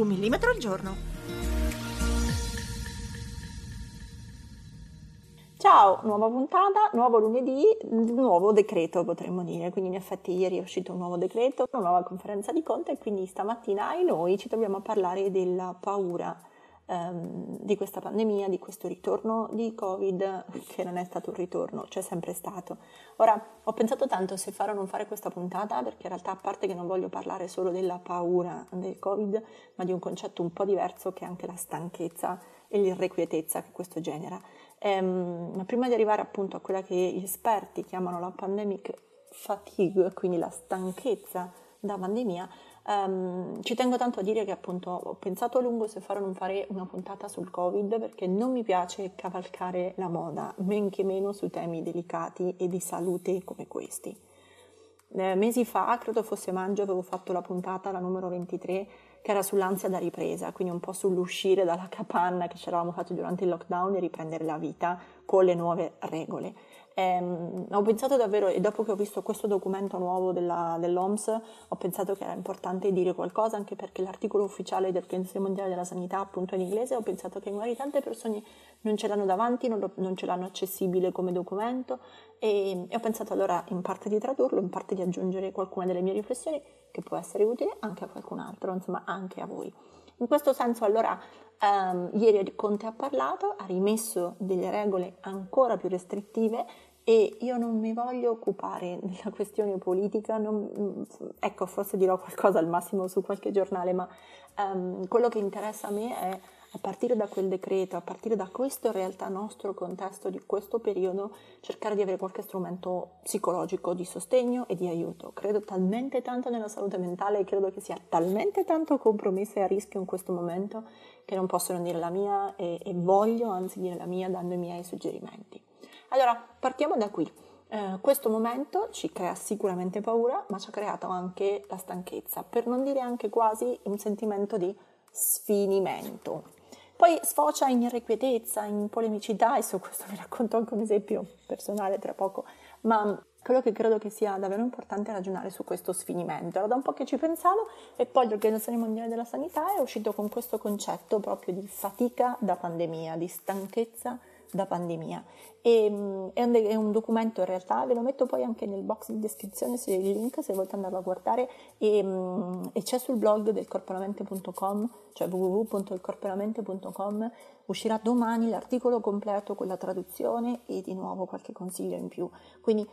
Un millimetro al giorno. Ciao, nuova puntata, nuovo lunedì, nuovo decreto potremmo dire, quindi in effetti ieri è uscito un nuovo decreto, una nuova conferenza di conto e quindi stamattina ai noi ci troviamo a parlare della paura ehm, di questa pandemia, di questo ritorno di Covid, che non è stato un ritorno, c'è sempre stato. Ora, ho pensato tanto se fare o non fare questa puntata, perché in realtà a parte che non voglio parlare solo della paura del Covid, ma di un concetto un po' diverso che è anche la stanchezza e l'irrequietezza che questo genera. Ehm, ma prima di arrivare appunto a quella che gli esperti chiamano la pandemic fatigue, quindi la stanchezza da pandemia, Um, ci tengo tanto a dire che appunto ho pensato a lungo se fare o non fare una puntata sul Covid perché non mi piace cavalcare la moda, men che meno su temi delicati e di salute come questi. Eh, mesi fa, credo fosse maggio, avevo fatto la puntata, la numero 23, che era sull'ansia da ripresa, quindi un po' sull'uscire dalla capanna che ci eravamo fatti durante il lockdown e riprendere la vita con le nuove regole. Ehm, ho pensato davvero, e dopo che ho visto questo documento nuovo della, dell'OMS, ho pensato che era importante dire qualcosa, anche perché l'articolo ufficiale dell'Organizzazione Mondiale della Sanità, appunto in inglese, ho pensato che magari tante persone non ce l'hanno davanti, non, lo, non ce l'hanno accessibile come documento, e, e ho pensato allora in parte di tradurlo, in parte di aggiungere qualcuna delle mie riflessioni, che può essere utile anche a qualcun altro, insomma anche a voi. In questo senso allora Um, ieri Conte ha parlato, ha rimesso delle regole ancora più restrittive e io non mi voglio occupare della questione politica, non, ecco forse dirò qualcosa al massimo su qualche giornale, ma um, quello che interessa a me è a partire da quel decreto, a partire da questo in realtà nostro contesto di questo periodo, cercare di avere qualche strumento psicologico di sostegno e di aiuto. Credo talmente tanto nella salute mentale e credo che sia talmente tanto compromessa e a rischio in questo momento che non posso non dire la mia e, e voglio anzi dire la mia dando i miei suggerimenti. Allora, partiamo da qui. Eh, questo momento ci crea sicuramente paura, ma ci ha creato anche la stanchezza, per non dire anche quasi un sentimento di sfinimento. Poi sfocia in irrequietezza, in polemicità e su questo vi racconto anche un esempio personale tra poco, ma quello che credo che sia davvero importante è ragionare su questo sfinimento. Era da un po' che ci pensavo e poi l'Organizzazione Mondiale della Sanità è uscito con questo concetto proprio di fatica da pandemia, di stanchezza da pandemia. E, mm, è, un, è, un, documento in realtà, ve lo metto poi anche nel box di descrizione se il link se volete andarlo a guardare e, mm, e c'è sul blog del corporamente.com, cioè www.ilcorporamente.com, uscirà domani l'articolo completo con la traduzione e di nuovo qualche consiglio in più. Quindi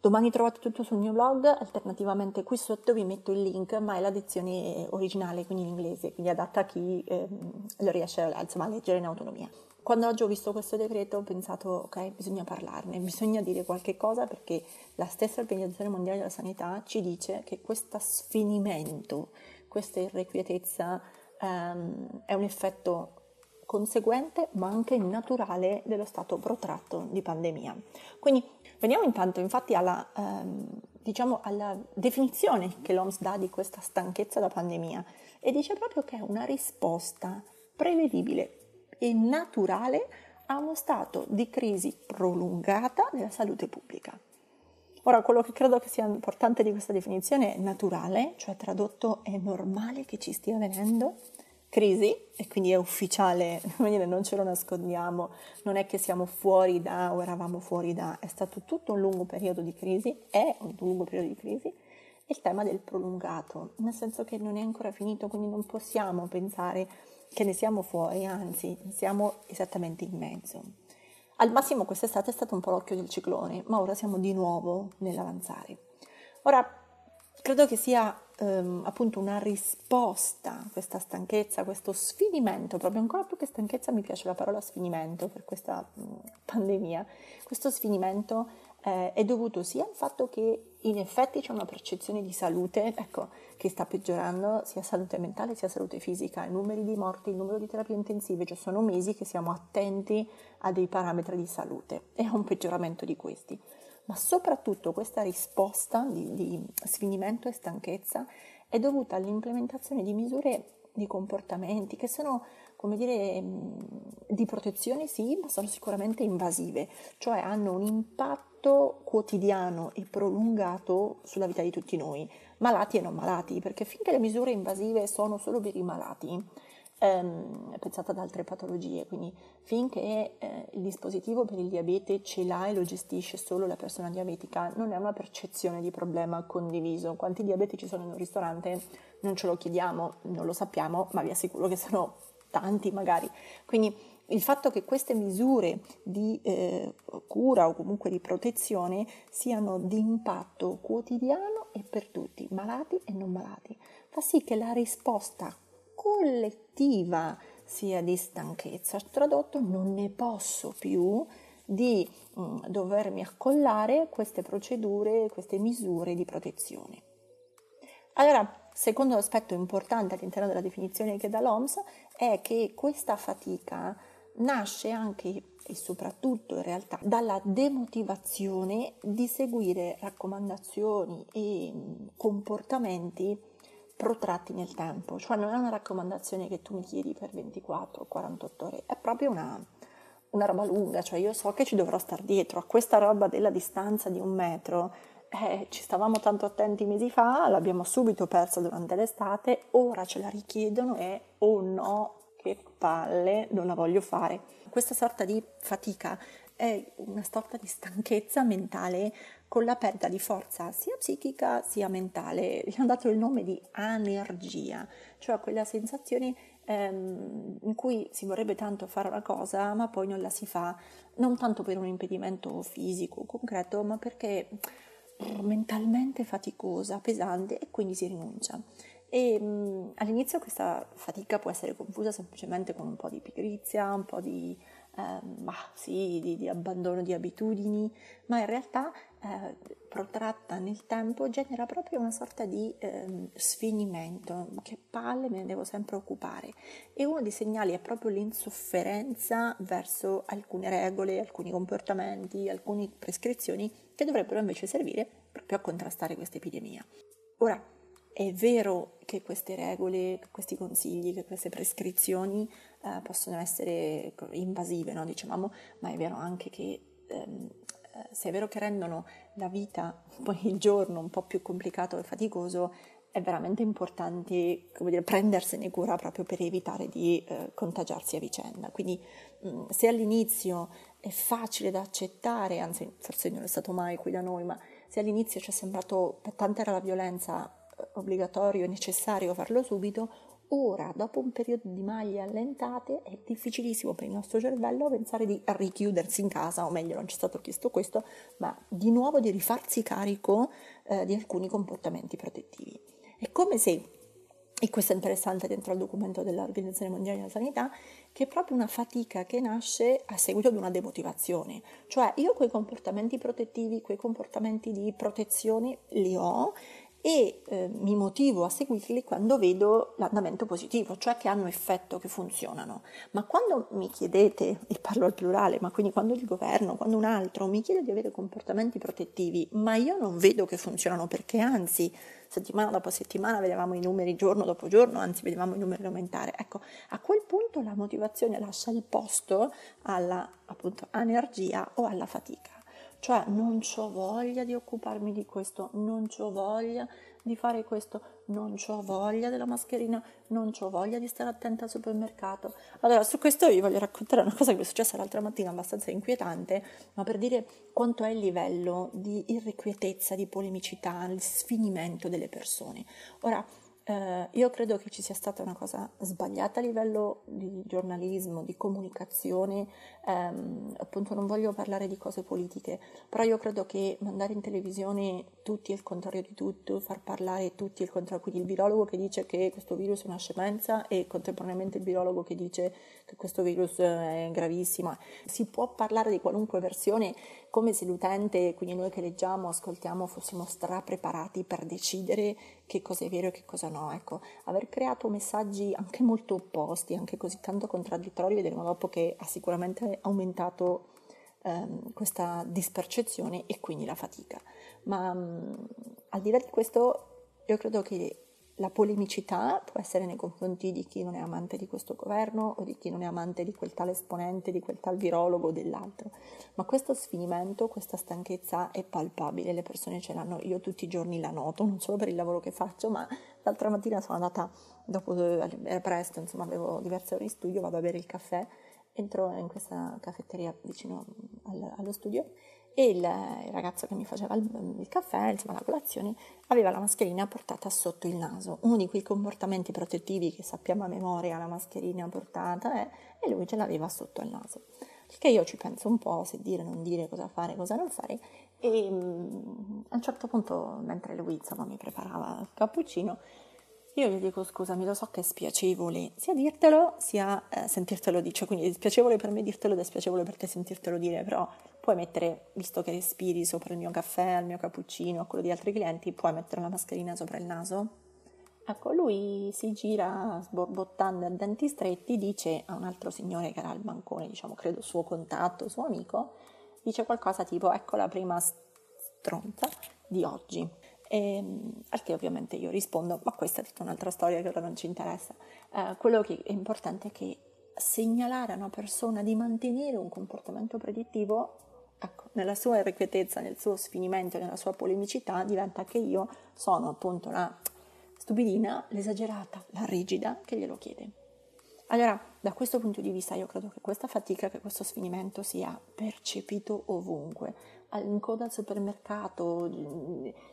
Domani trovate tutto sul mio blog, alternativamente qui sotto vi metto il link, ma è l'edizione originale, quindi in inglese, quindi adatta a chi ehm, lo riesce insomma, a leggere in autonomia. Quando oggi ho visto questo decreto ho pensato, ok, bisogna parlarne, bisogna dire qualche cosa perché la stessa Organizzazione Mondiale della Sanità ci dice che questo sfinimento, questa irrequietezza um, è un effetto conseguente ma anche naturale dello stato protratto di pandemia. Quindi veniamo intanto infatti alla, um, diciamo alla definizione che l'OMS dà di questa stanchezza da pandemia e dice proprio che è una risposta prevedibile e naturale a uno stato di crisi prolungata della salute pubblica. Ora, quello che credo che sia importante di questa definizione è naturale, cioè tradotto è normale che ci stia avvenendo crisi e quindi è ufficiale, non ce lo nascondiamo, non è che siamo fuori da o eravamo fuori da, è stato tutto un lungo periodo di crisi, è un lungo periodo di crisi, il tema del prolungato, nel senso che non è ancora finito, quindi non possiamo pensare che ne siamo fuori, anzi siamo esattamente in mezzo. Al massimo quest'estate è stato un po' l'occhio del ciclone, ma ora siamo di nuovo nell'avanzare. Ora, credo che sia ehm, appunto una risposta a questa stanchezza, questo sfinimento, proprio ancora più che stanchezza mi piace la parola sfinimento per questa mh, pandemia, questo sfinimento eh, è dovuto sia al fatto che in effetti c'è una percezione di salute, ecco, che sta peggiorando sia salute mentale sia salute fisica, i numeri di morti, il numero di terapie intensive, cioè sono mesi che siamo attenti a dei parametri di salute e a un peggioramento di questi. Ma soprattutto questa risposta di, di sfinimento e stanchezza è dovuta all'implementazione di misure di comportamenti che sono, come dire, di protezione sì, ma sono sicuramente invasive, cioè hanno un impatto quotidiano e prolungato sulla vita di tutti noi, malati e non malati, perché finché le misure invasive sono solo per i malati, ehm, pensate ad altre patologie, quindi finché eh, il dispositivo per il diabete ce l'ha e lo gestisce solo la persona diabetica, non è una percezione di problema condiviso. Quanti diabetici sono in un ristorante non ce lo chiediamo, non lo sappiamo, ma vi assicuro che sono tanti magari. Quindi il fatto che queste misure di eh, cura o comunque di protezione siano di impatto quotidiano e per tutti, malati e non malati, fa sì che la risposta collettiva sia di stanchezza. Tradotto, non ne posso più di mh, mm, dovermi accollare queste procedure, queste misure di protezione. Allora, secondo aspetto importante all'interno della definizione che dà l'OMS è che questa fatica nasce anche e soprattutto in realtà dalla demotivazione di seguire raccomandazioni e mm, comportamenti protratti nel tempo, cioè non è una raccomandazione che tu mi chiedi per 24 o 48 ore, è proprio una, una roba lunga, cioè io so che ci dovrò stare dietro a questa roba della distanza di un metro, eh, ci stavamo tanto attenti mesi fa, l'abbiamo subito persa durante l'estate, ora ce la richiedono e oh no, che palle, non la voglio fare. Questa sorta di fatica è una sorta di stanchezza mentale con la perdita di forza sia psichica sia mentale. Gli hanno dato il nome di anergia, cioè quella sensazione ehm, in cui si vorrebbe tanto fare una cosa ma poi non la si fa, non tanto per un impedimento fisico concreto, ma perché mentalmente faticosa, pesante e quindi si rinuncia. E mh, all'inizio questa fatica può essere confusa semplicemente con un po' di pigrizia, un po' di eh, ma sì, di, di, abbandono di abitudini, ma in realtà eh, protratta nel tempo genera proprio una sorta di eh, sfinimento, che palle me ne devo sempre occupare. E uno dei segnali è proprio l'insofferenza verso alcune regole, alcuni comportamenti, alcune prescrizioni che dovrebbero invece servire proprio a contrastare questa epidemia. Ora, è vero che queste regole, questi consigli, che queste prescrizioni eh, possono essere invasive, no? dicevamo, ma è vero anche che ehm, eh, se è vero che rendono la vita, poi il giorno un po' più complicato e faticoso, è veramente importante dire, prendersene cura proprio per evitare di eh, contagiarsi a vicenda. Quindi mh, mm, se all'inizio è facile da accettare, anzi forse non è stato mai qui da noi, ma se all'inizio ci è sembrato tanta era la violenza eh, obbligatorio e necessario farlo subito, Ora, dopo un periodo di maglie allentate, è difficilissimo per il nostro cervello pensare di richiudersi in casa, o meglio, non ci è stato chiesto questo, ma di nuovo di rifarsi carico eh, di alcuni comportamenti protettivi. È come se, e questo è interessante dentro al documento dell'Organizzazione Mondiale della Sanità, che è proprio una fatica che nasce a seguito di una demotivazione. Cioè io quei comportamenti protettivi, quei comportamenti di protezione li ho e eh, mi motivo a seguirli quando vedo l'andamento positivo, cioè che hanno effetto, che funzionano. Ma quando mi chiedete, e parlo al plurale, ma quindi quando il governo, quando un altro mi chiede di avere comportamenti protettivi, ma io non vedo che funzionano perché anzi settimana dopo settimana vedevamo i numeri giorno dopo giorno, anzi vedevamo i numeri aumentare. Ecco, a quel punto la motivazione lascia il posto alla appunto energia o alla fatica. Cioè non ho voglia di occuparmi di questo, non ho voglia di fare questo, non ho voglia della mascherina, non ho voglia di stare attenta al supermercato. Allora, su questo vi voglio raccontare una cosa che mi è successa l'altra mattina abbastanza inquietante, ma per dire quanto è il livello di irrequietezza, di polemicità, il sfinimento delle persone. Ora, eh, io credo che ci sia stata una cosa sbagliata a livello di giornalismo, di comunicazione, ehm, appunto non voglio parlare di cose politiche, però io credo che mandare in televisione tutti il contrario di tutto, far parlare tutti il contrario, quindi il virologo che dice che questo virus è una scemenza e contemporaneamente il virologo che dice che questo virus è gravissimo, si può parlare di qualunque versione come se l'utente, quindi noi che leggiamo, ascoltiamo, fossimo strapreparati per decidere che cosa è vero e che cosa no. Ecco, aver creato messaggi anche molto opposti, anche così tanto contraddittori, vedremo dopo che ha sicuramente aumentato ehm, questa dispercezione e quindi la fatica. Ma mh, mm, al di là di questo, io credo che la polemicità può essere nei confronti di chi non è amante di questo governo o di chi non è amante di quel tal esponente, di quel tal virologo o dell'altro, ma questo sfinimento, questa stanchezza è palpabile, le persone ce l'hanno, io tutti i giorni la noto, non solo per il lavoro che faccio, ma l'altra mattina sono andata, dopo era presto, insomma avevo diverse ore in studio, vado a bere il caffè, entro in questa caffetteria vicino allo studio e il, il, ragazzo che mi faceva il, il, caffè, insomma la colazione, aveva la mascherina portata sotto il naso, uno di quei comportamenti protettivi che sappiamo a memoria, la mascherina portata è, e lui ce l'aveva sotto il naso. Perché io ci penso un po' se dire, non dire, cosa fare, cosa non fare e um, a un certo punto, mentre lui insomma mi preparava il cappuccino, io gli dico scusami, lo so che è spiacevole sia dirtelo sia eh, sentirtelo dire, cioè quindi è spiacevole per me dirtelo ed è spiacevole per te sentirtelo dire, però puoi mettere, visto che respiri sopra il mio caffè, il mio cappuccino, a quello di altri clienti, puoi mettere la mascherina sopra il naso? Ecco, lui si gira sborbottando a denti stretti, dice a un altro signore che era al bancone, diciamo, credo suo contatto, suo amico, dice qualcosa tipo ecco la prima stronza di oggi. E, ehm, al che ovviamente io rispondo, ma questa è tutta un'altra storia che ora non ci interessa. Eh, quello che è importante è che segnalare a una persona di mantenere un comportamento predittivo, ecco, nella sua irrequietezza, nel suo sfinimento, nella sua polemicità, diventa che io sono appunto la stupidina, l'esagerata, la rigida che glielo chiede. Allora, da questo punto di vista io credo che questa fatica, che questo sfinimento sia percepito ovunque, in coda al supermercato,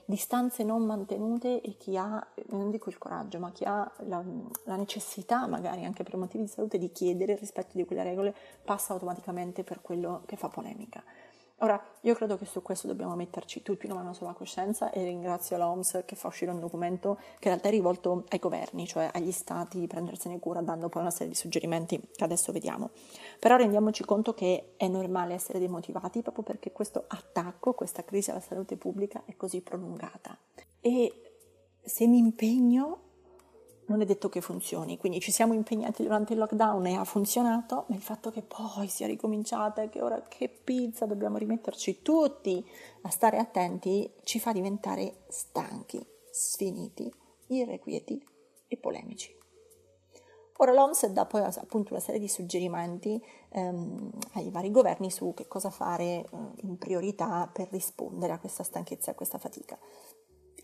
distanze non mantenute e chi ha, non dico il coraggio, ma chi ha la, la, necessità, magari anche per motivi di salute, di chiedere il rispetto di quelle regole, passa automaticamente per quello che fa polemica. Ora, io credo che su questo dobbiamo metterci tutti una mano sulla coscienza e ringrazio l'OMS che fa uscire un documento che in realtà è rivolto ai governi, cioè agli stati, di prendersene cura, dando poi una serie di suggerimenti che adesso vediamo. Però rendiamoci conto che è normale essere demotivati proprio perché questo attacco, questa crisi alla salute pubblica è così prolungata. E se mi impegno non è detto che funzioni, quindi ci siamo impegnati durante il lockdown e ha funzionato, ma il fatto che poi sia ricominciata e che ora che pizza dobbiamo rimetterci tutti a stare attenti ci fa diventare stanchi, sfiniti, irrequieti e polemici. Ora l'OMS dà poi appunto una serie di suggerimenti ehm, ai vari governi su che cosa fare eh, in priorità per rispondere a questa stanchezza e a questa fatica.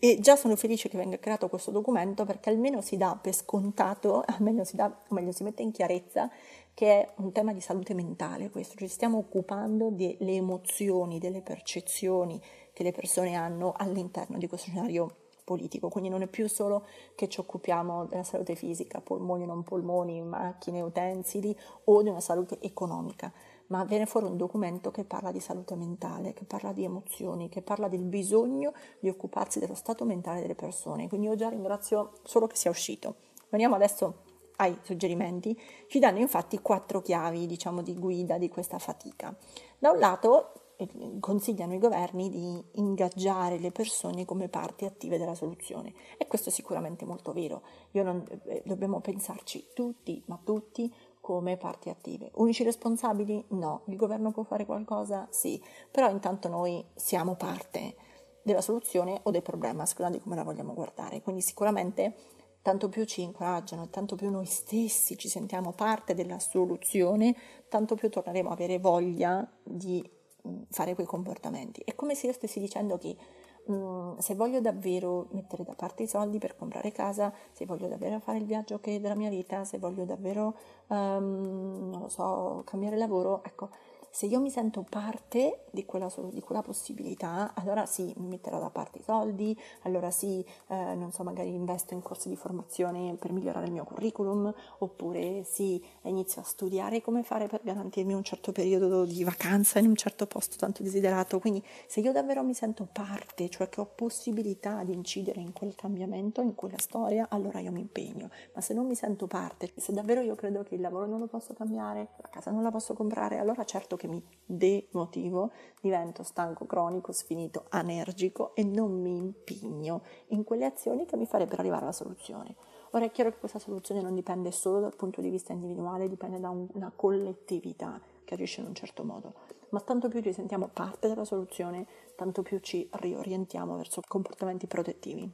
E già sono felice che venga creato questo documento perché almeno si dà per scontato, almeno si dà, o meglio si mette in chiarezza che è un tema di salute mentale questo, ci stiamo occupando delle emozioni, delle percezioni che le persone hanno all'interno di questo scenario politico, quindi non è più solo che ci occupiamo della salute fisica, polmoni, non polmoni, macchine, utensili o di una salute economica ma viene fuori un documento che parla di salute mentale, che parla di emozioni, che parla del bisogno di occuparsi dello stato mentale delle persone. Quindi io già ringrazio solo che sia uscito. Veniamo adesso ai suggerimenti. Ci danno infatti quattro chiavi, diciamo, di guida di questa fatica. Da un lato eh, consigliano i governi di ingaggiare le persone come parti attive della soluzione e questo è sicuramente molto vero. Non, eh, dobbiamo pensarci tutti, ma tutti come parti attive. Unici responsabili? No. Il governo può fare qualcosa? Sì. Però intanto noi siamo parte della soluzione o del problema, a di come la vogliamo guardare. Quindi sicuramente tanto più ci incoraggiano, tanto più noi stessi ci sentiamo parte della soluzione, tanto più torneremo a avere voglia di mm, fare quei comportamenti. È come se io stessi dicendo che Mm, se voglio davvero mettere da parte i soldi per comprare casa, se voglio davvero fare il viaggio che è della mia vita, se voglio davvero, um, non lo so, cambiare lavoro, ecco, Se io mi sento parte di quella, di quella possibilità, allora sì, mi metterò da parte i soldi, allora sì, eh, non so, magari investo in corsi di formazione per migliorare il mio curriculum, oppure sì, inizio a studiare come fare per garantirmi un certo periodo di vacanza in un certo posto tanto desiderato. Quindi se io davvero mi sento parte, cioè che ho possibilità di incidere in quel cambiamento, in quella storia, allora io mi impegno. Ma se non mi sento parte, se davvero io credo che il lavoro non lo posso cambiare, la casa non la posso comprare, allora certo che mi demotivo, divento stanco, cronico, sfinito, anergico e non mi impegno in quelle azioni che mi farebbero arrivare alla soluzione. Ora è chiaro che questa soluzione non dipende solo dal punto di vista individuale, dipende da una collettività che agisce in un certo modo, ma tanto più ci sentiamo parte della soluzione, tanto più ci riorientiamo verso comportamenti protettivi.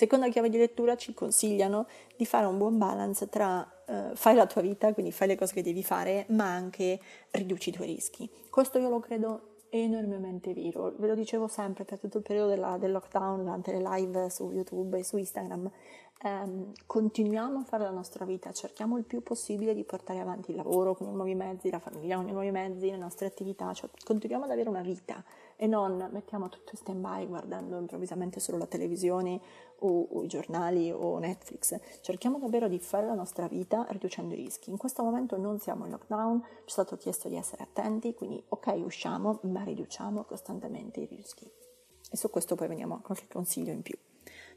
Seconda chiave di lettura ci consigliano di fare un buon balance tra eh, fai la tua vita, quindi fai le cose che devi fare, ma anche riduci i tuoi rischi. Questo io lo credo enormemente vero, ve lo dicevo sempre per tutto il periodo della, del lockdown, durante le live su YouTube e su Instagram, ehm, continuiamo a fare la nostra vita, cerchiamo il più possibile di portare avanti il lavoro con i nuovi mezzi, la famiglia con i nuovi mezzi, le nostre attività, cioè continuiamo ad avere una vita e non mettiamo tutto in stand by guardando improvvisamente solo la televisione o, o, i giornali o Netflix. Cerchiamo davvero di fare la nostra vita riducendo i rischi. In questo momento non siamo in lockdown, ci è stato chiesto di essere attenti, quindi ok usciamo, ma riduciamo costantemente i rischi. E su questo poi veniamo a qualche consiglio in più.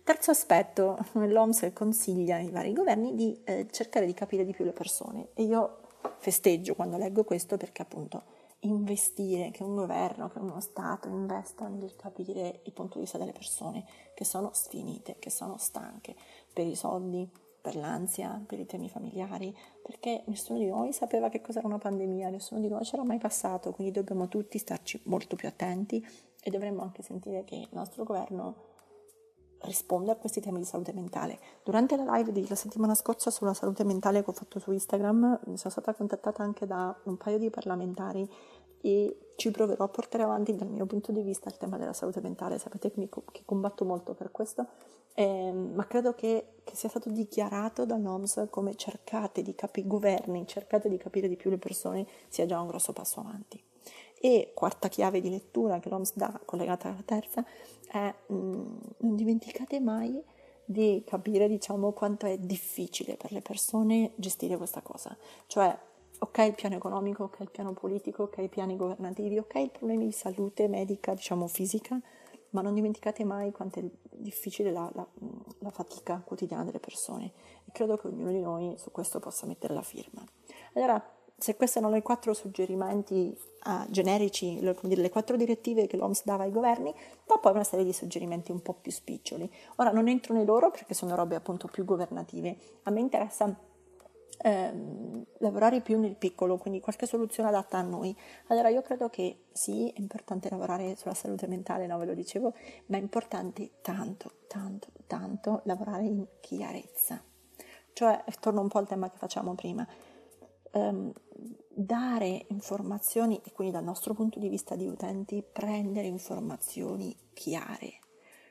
Terzo aspetto, l'OMS consiglia ai vari governi di eh, cercare di capire di più le persone. E io festeggio quando leggo questo perché appunto investire, che un governo, che uno Stato investa nel capire il punto di vista delle persone che sono sfinite, che sono stanche per i soldi, per l'ansia, per i temi familiari, perché nessuno di noi sapeva che cos'era una pandemia, nessuno di noi c'era mai passato, quindi dobbiamo tutti starci molto più attenti e dovremmo anche sentire che il nostro governo risponde a questi temi di salute mentale. Durante la live della settimana scorsa sulla salute mentale che ho fatto su Instagram, sono stata contattata anche da un paio di parlamentari e ci proverò a portare avanti dal mio punto di vista il tema della salute mentale. Sapete che, mi, che combatto molto per questo, eh, ma credo che, che, sia stato dichiarato dall'OMS come cercate di capire, governi, cercate di capire di più le persone, sia già un grosso passo avanti. E quarta chiave di lettura che l'OMS dà, collegata alla terza, è mh, mm, non dimenticate mai di capire, diciamo, quanto è difficile per le persone gestire questa cosa. Cioè, ok il piano economico, ok il piano politico, ok i piani governativi, ok i problemi di salute medica, diciamo fisica, ma non dimenticate mai quanto è difficile la, la, la fatica quotidiana delle persone e credo che ognuno di noi su questo possa mettere la firma. Allora, se questi erano i quattro suggerimenti uh, generici, le, le, quattro direttive che l'OMS dava ai governi, poi poi una serie di suggerimenti un po' più spiccioli. Ora non entro nei loro perché sono robe appunto più governative. A me interessa ehm, lavorare più nel piccolo, quindi qualche soluzione adatta a noi. Allora io credo che sì, è importante lavorare sulla salute mentale, no ve lo dicevo, ma è importante tanto, tanto, tanto lavorare in chiarezza. Cioè, torno un po' al tema che facciamo prima, ehm, dare informazioni e quindi dal nostro punto di vista di utenti prendere informazioni chiare.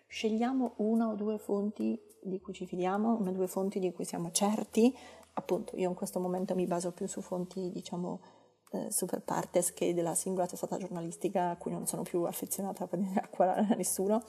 Scegliamo una o due fonti di cui ci fidiamo, una o due fonti di cui siamo certi appunto io in questo momento mi baso più su fonti diciamo eh, super partes che della singola testata giornalistica a cui non sono più affezionata per dire a nessuno,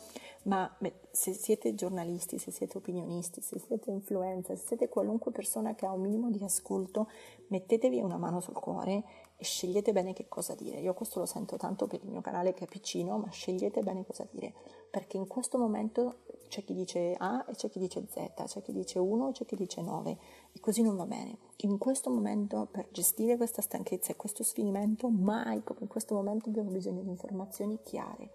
ma se siete giornalisti, se siete opinionisti, se siete influencer, se siete qualunque persona che ha un minimo di ascolto, mettetevi una mano sul cuore e scegliete bene che cosa dire. Io questo lo sento tanto per il mio canale che è piccino, ma scegliete bene cosa dire, perché in questo momento c'è chi dice A e c'è chi dice Z, c'è chi dice 1 e c'è chi dice 9 e così non va bene. In questo momento per gestire questa stanchezza e questo sfinimento, mai come in questo momento abbiamo bisogno di informazioni chiare,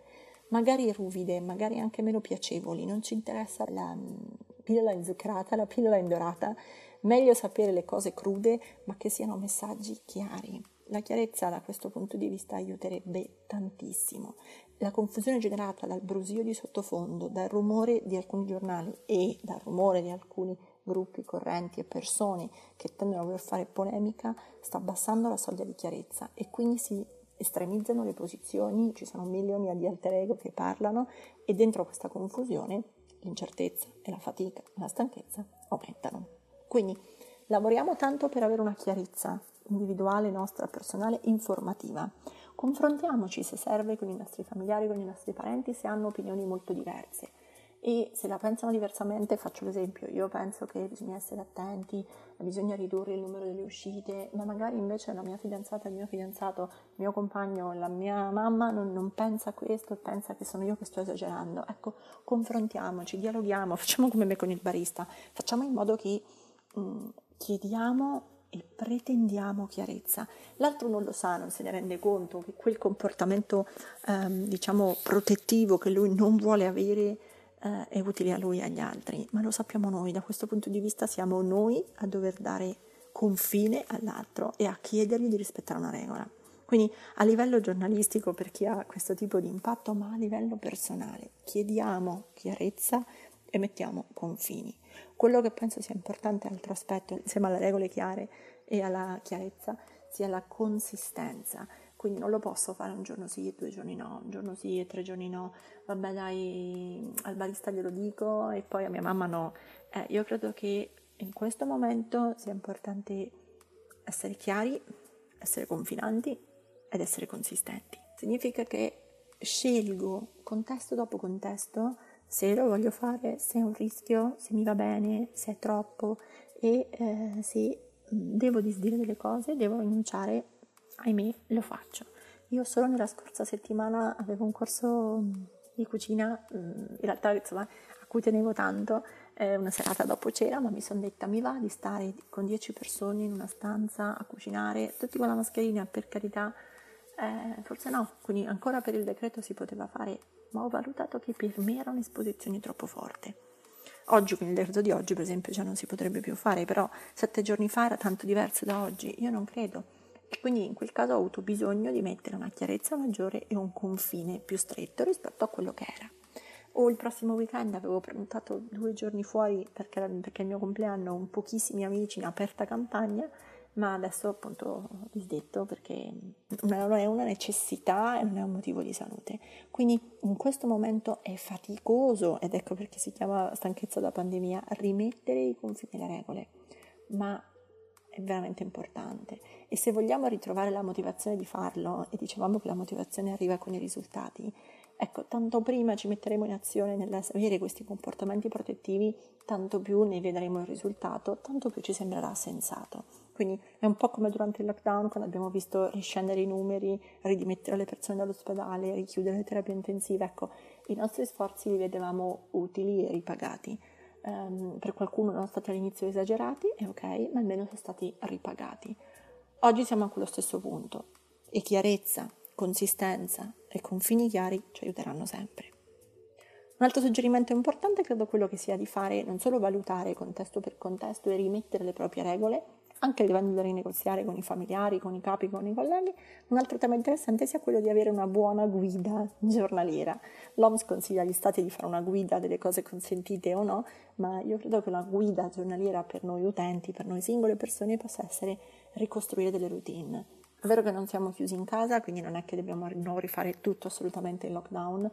magari ruvide, magari anche meno piacevoli, non ci interessa la mm, pillola inzuccherata, la pillola indorata, meglio sapere le cose crude, ma che siano messaggi chiari. La chiarezza da questo punto di vista aiuterebbe tantissimo. La confusione generata dal brusio di sottofondo, dal rumore di alcuni giornali e dal rumore di alcuni gruppi, correnti e persone che tendono a voler fare polemica sta abbassando la soglia di chiarezza e quindi si estremizzano le posizioni, ci sono milioni di alter ego che parlano e dentro questa confusione l'incertezza e la fatica e la stanchezza aumentano. Quindi lavoriamo tanto per avere una chiarezza individuale, nostra, personale, informativa. Confrontiamoci se serve con i nostri familiari, con i nostri parenti, se hanno opinioni molto diverse e se la pensano diversamente, faccio l'esempio, io penso che bisogna essere attenti, bisogna ridurre il numero delle uscite, ma magari invece la mia fidanzata, il mio fidanzato, il mio compagno, la mia mamma non, non pensa questo e pensa che sono io che sto esagerando. Ecco, confrontiamoci, dialoghiamo, facciamo come me con il barista, facciamo in modo che mh, mm, chiediamo e pretendiamo chiarezza. L'altro non lo sa, non se ne rende conto che quel comportamento, ehm, diciamo, protettivo che lui non vuole avere eh, è utile a lui e agli altri, ma lo sappiamo noi, da questo punto di vista siamo noi a dover dare confine all'altro e a chiedergli di rispettare una regola. Quindi a livello giornalistico per chi ha questo tipo di impatto, ma a livello personale chiediamo chiarezza e mettiamo confini. Quello che penso sia importante, altro aspetto, insieme alle regole chiare e alla chiarezza, sia la consistenza. Quindi non lo posso fare un giorno sì e due giorni no, un giorno sì e tre giorni no, vabbè dai, al barista glielo dico e poi a mia mamma no. Eh, io credo che in questo momento sia importante essere chiari, essere confinanti ed essere consistenti. Significa che scelgo contesto dopo contesto se lo voglio fare, se è un rischio, se mi va bene, se è troppo e eh, se devo disdire delle cose, devo rinunciare, ahimè, lo faccio. Io solo nella scorsa settimana avevo un corso di cucina, in realtà insomma, a cui tenevo tanto, eh, una serata dopo cena, ma mi sono detta mi va di stare con 10 persone in una stanza a cucinare, tutti con la mascherina, per carità, eh, forse no, quindi ancora per il decreto si poteva fare, ma ho valutato che per me era un'esposizione troppo forte. Oggi, quindi il decreto di oggi per esempio già non si potrebbe più fare, però sette giorni fa era tanto diverso da oggi, io non credo. E quindi in quel caso ho avuto bisogno di mettere una chiarezza maggiore e un confine più stretto rispetto a quello che era. O il prossimo weekend avevo prenotato due giorni fuori perché, perché il mio compleanno, un pochissimi amici in aperta campagna ma adesso appunto ho disdetto perché non è una necessità e non è un motivo di salute. Quindi in questo momento è faticoso, ed ecco perché si chiama stanchezza da pandemia, rimettere i confini alle regole, ma è veramente importante. E se vogliamo ritrovare la motivazione di farlo, e dicevamo che la motivazione arriva con i risultati, ecco, tanto prima ci metteremo in azione nell'avere questi comportamenti protettivi, tanto più ne vedremo il risultato, tanto più ci sembrerà sensato. Quindi è un po' come durante il lockdown, quando abbiamo visto riscendere i numeri, ridimettere le persone dall'ospedale, richiudere le terapie intensive. Ecco, i nostri sforzi li vedevamo utili e ripagati. Um, per qualcuno erano stati all'inizio esagerati, è ok, ma almeno sono stati ripagati. Oggi siamo a quello stesso punto e chiarezza, consistenza e confini chiari ci aiuteranno sempre. Un altro suggerimento importante credo quello che sia di fare non solo valutare contesto per contesto e rimettere le proprie regole, anche a livello da rinegoziare con i familiari, con i capi, con i colleghi. Un altro tema interessante sia quello di avere una buona guida giornaliera. L'OMS consiglia agli stati di fare una guida delle cose consentite o no, ma io credo che una guida giornaliera per noi utenti, per noi singole persone, possa essere ricostruire delle routine. È vero che non siamo chiusi in casa, quindi non è che dobbiamo rifare tutto assolutamente in lockdown,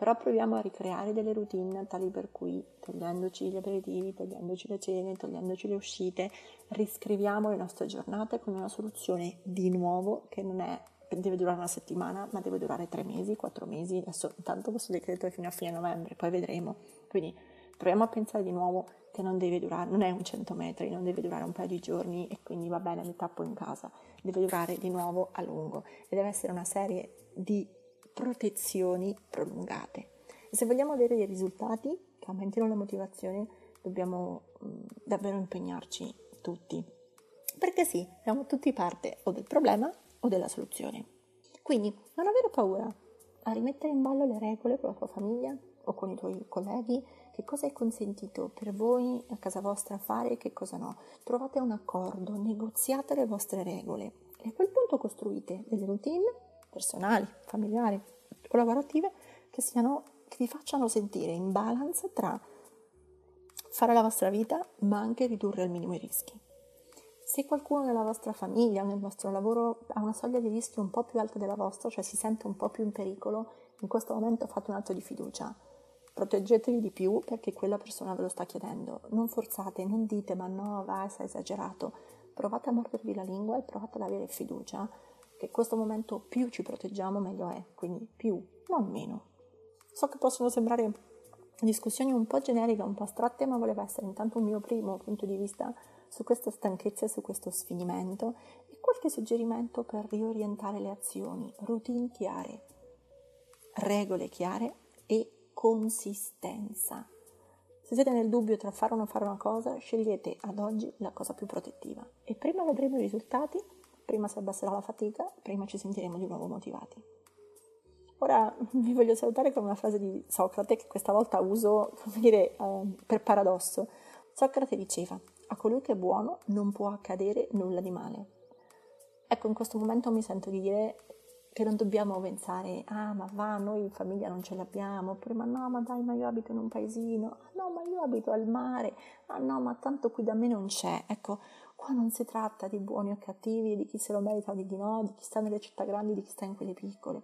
però proviamo a ricreare delle routine tali per cui togliendoci gli aperitivi, togliendoci le cene, togliendoci le uscite, riscriviamo le nostre giornate con una soluzione di nuovo che non è deve durare una settimana, ma deve durare tre mesi, quattro mesi. Adesso intanto questo decreto è fino a fine novembre, poi vedremo. Quindi proviamo a pensare di nuovo che non deve durare, non è un 100 metri, non deve durare un paio di giorni e quindi va bene, mi tappo in casa. Deve durare di nuovo a lungo e deve essere una serie di protezioni prolungate. Se vogliamo avere dei risultati che aumentino la motivazione, dobbiamo mm, davvero impegnarci tutti. Perché sì, siamo tutti parte o del problema o della soluzione. Quindi non avere paura a rimettere in ballo le regole con la tua famiglia o con i tuoi colleghi, che cosa è consentito per voi a casa vostra fare e che cosa no. Trovate un accordo, negoziate le vostre regole e a quel punto costruite delle routine personali, familiari o lavorative che, siano, che vi facciano sentire in balance tra fare la vostra vita ma anche ridurre al minimo i rischi. Se qualcuno nella vostra famiglia nel vostro lavoro ha una soglia di rischio un po' più alta della vostra, cioè si sente un po' più in pericolo, in questo momento fate un atto di fiducia. proteggetevi di più perché quella persona ve lo sta chiedendo. Non forzate, non dite ma no, vai, sei esagerato. Provate a mordervi la lingua e provate ad avere fiducia che questo momento più ci proteggiamo meglio è, quindi più, non meno. So che possono sembrare discussioni un po' generiche, un po' astratte, ma voleva essere intanto un mio primo punto di vista su questa stanchezza e su questo sfinimento e qualche suggerimento per riorientare le azioni, routine chiare, regole chiare e consistenza. Se siete nel dubbio tra fare o non fare una cosa, scegliete ad oggi la cosa più protettiva e prima vedremo i risultati prima si abbasserà la fatica, prima ci sentiremo di nuovo motivati. Ora vi voglio salutare con una frase di Socrate che questa volta uso dire, uh, per paradosso. Socrate diceva, a colui che è buono non può accadere nulla di male. Ecco, in questo momento mi sento di dire che non dobbiamo pensare, ah ma va, noi in famiglia non ce l'abbiamo, oppure ma no, ma dai, ma io abito in un paesino, ah, no, ma io abito al mare, ah no, ma tanto qui da me non c'è. Ecco, Qua non si tratta di buoni o cattivi, di chi se lo merita o di chi no, di chi sta nelle città grandi, di chi sta in quelle piccole.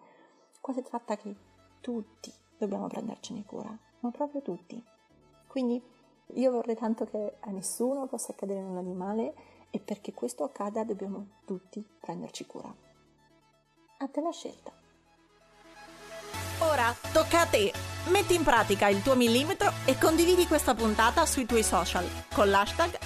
Qua si tratta che tutti dobbiamo prendercene cura, ma proprio tutti. Quindi io vorrei tanto che a nessuno possa accadere un animale e perché questo accada dobbiamo tutti prenderci cura. A te la scelta. Ora tocca a te. Metti in pratica il tuo millimetro e condividi questa puntata sui tuoi social con l'hashtag